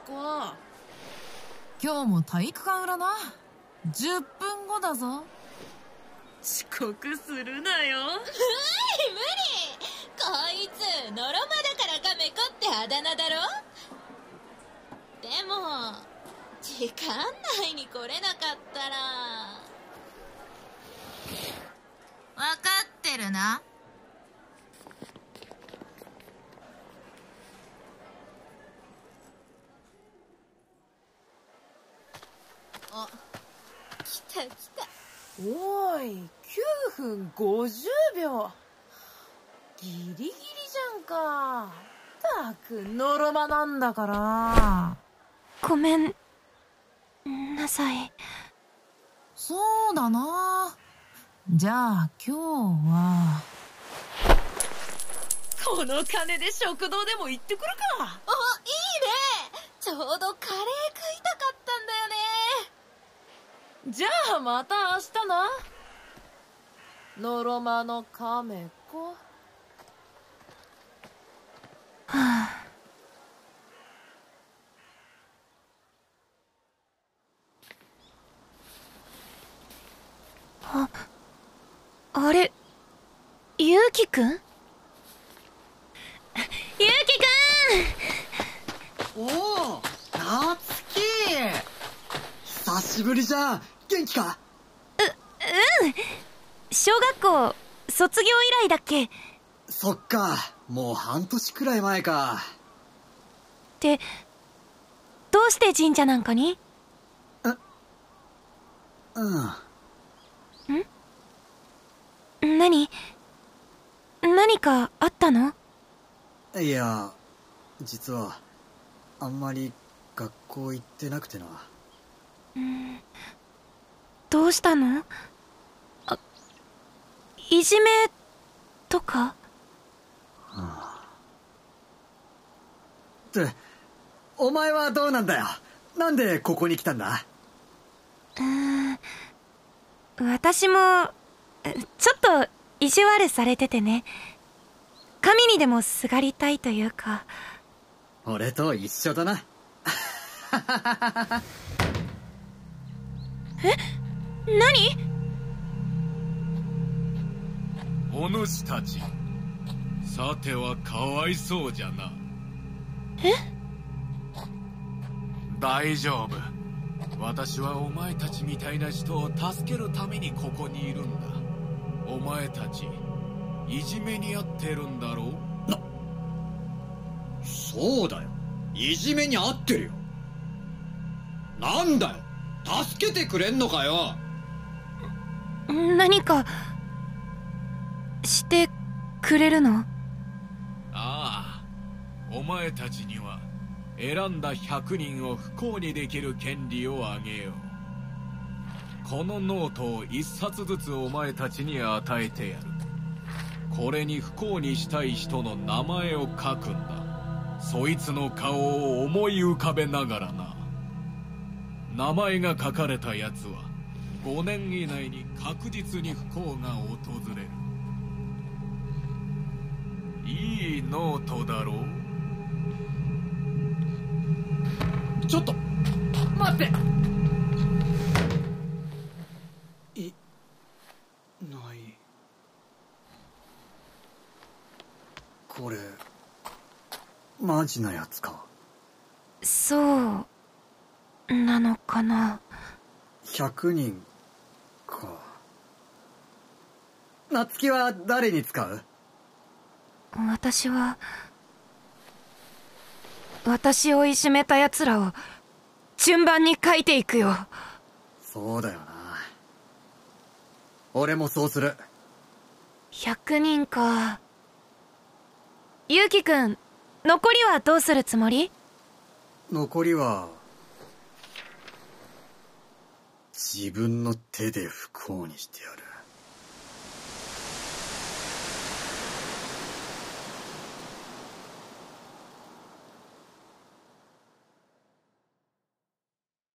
子。今日も体育館裏な。10分後だぞ。遅刻するなよ。無理無理。こいつのろまだからカメ子ってあだ名だろ。でも時間内に来れなかったら。分かってるなあ来た来た おい9分50秒。ギリギリじゃんか。たくのろまなんだから。ごめんなさい。そうだな。じゃあ今日は。この金で食堂でも行ってくるか。おいいね。ちょうどカレー食いたかったんだよねじゃあまた明日な。のろまの亀子。はあ。ああれゆうきくん？ゆうきくん！おおなつき久しぶりじゃん。元気か？うん。小学校卒業以来だっけ。そっか。もう半年くらい前か。ってどうして神社なんかに？うん。何？何かあったの？いや実はあんまり学校行ってなくてな。うんどうしたの？あいじめとか？ってお前はどうなんだよ？なんでここに来たんだ？うーん私もちょっと意地悪されててね。神にでもすがりたいというか。俺と一緒だな。え？何？お主たち。さてはかわいそうじゃな。え？大丈夫。私はお前たちみたいな人を助けるためにここにいるんだ。お前たちいじめにあってるんだろう？そうだよ。いじめに遭ってるよ。なんだよ。助けてくれんのかよ何かしてくれるの？ああお前たちには選んだ100人を不幸にできる権利をあげよう。このノートを1冊ずつお前たちに与えてやる。これに不幸にしたい人の名前を書くんだ。そいつの顔を思い浮かべながらな。名前が書かれたやつは5年以内に確実に不幸が訪れる。いいノートだろう。ちょっと。待って。いない。これマジなやつか？そう。なのかな？100人か夏希は誰に使う？私は私をいじめた奴らを順番に書いていくよ。そうだよな。俺もそうする。100人か。ゆうきくん残りはどうするつもり？残りは自分の手で不幸にしてやる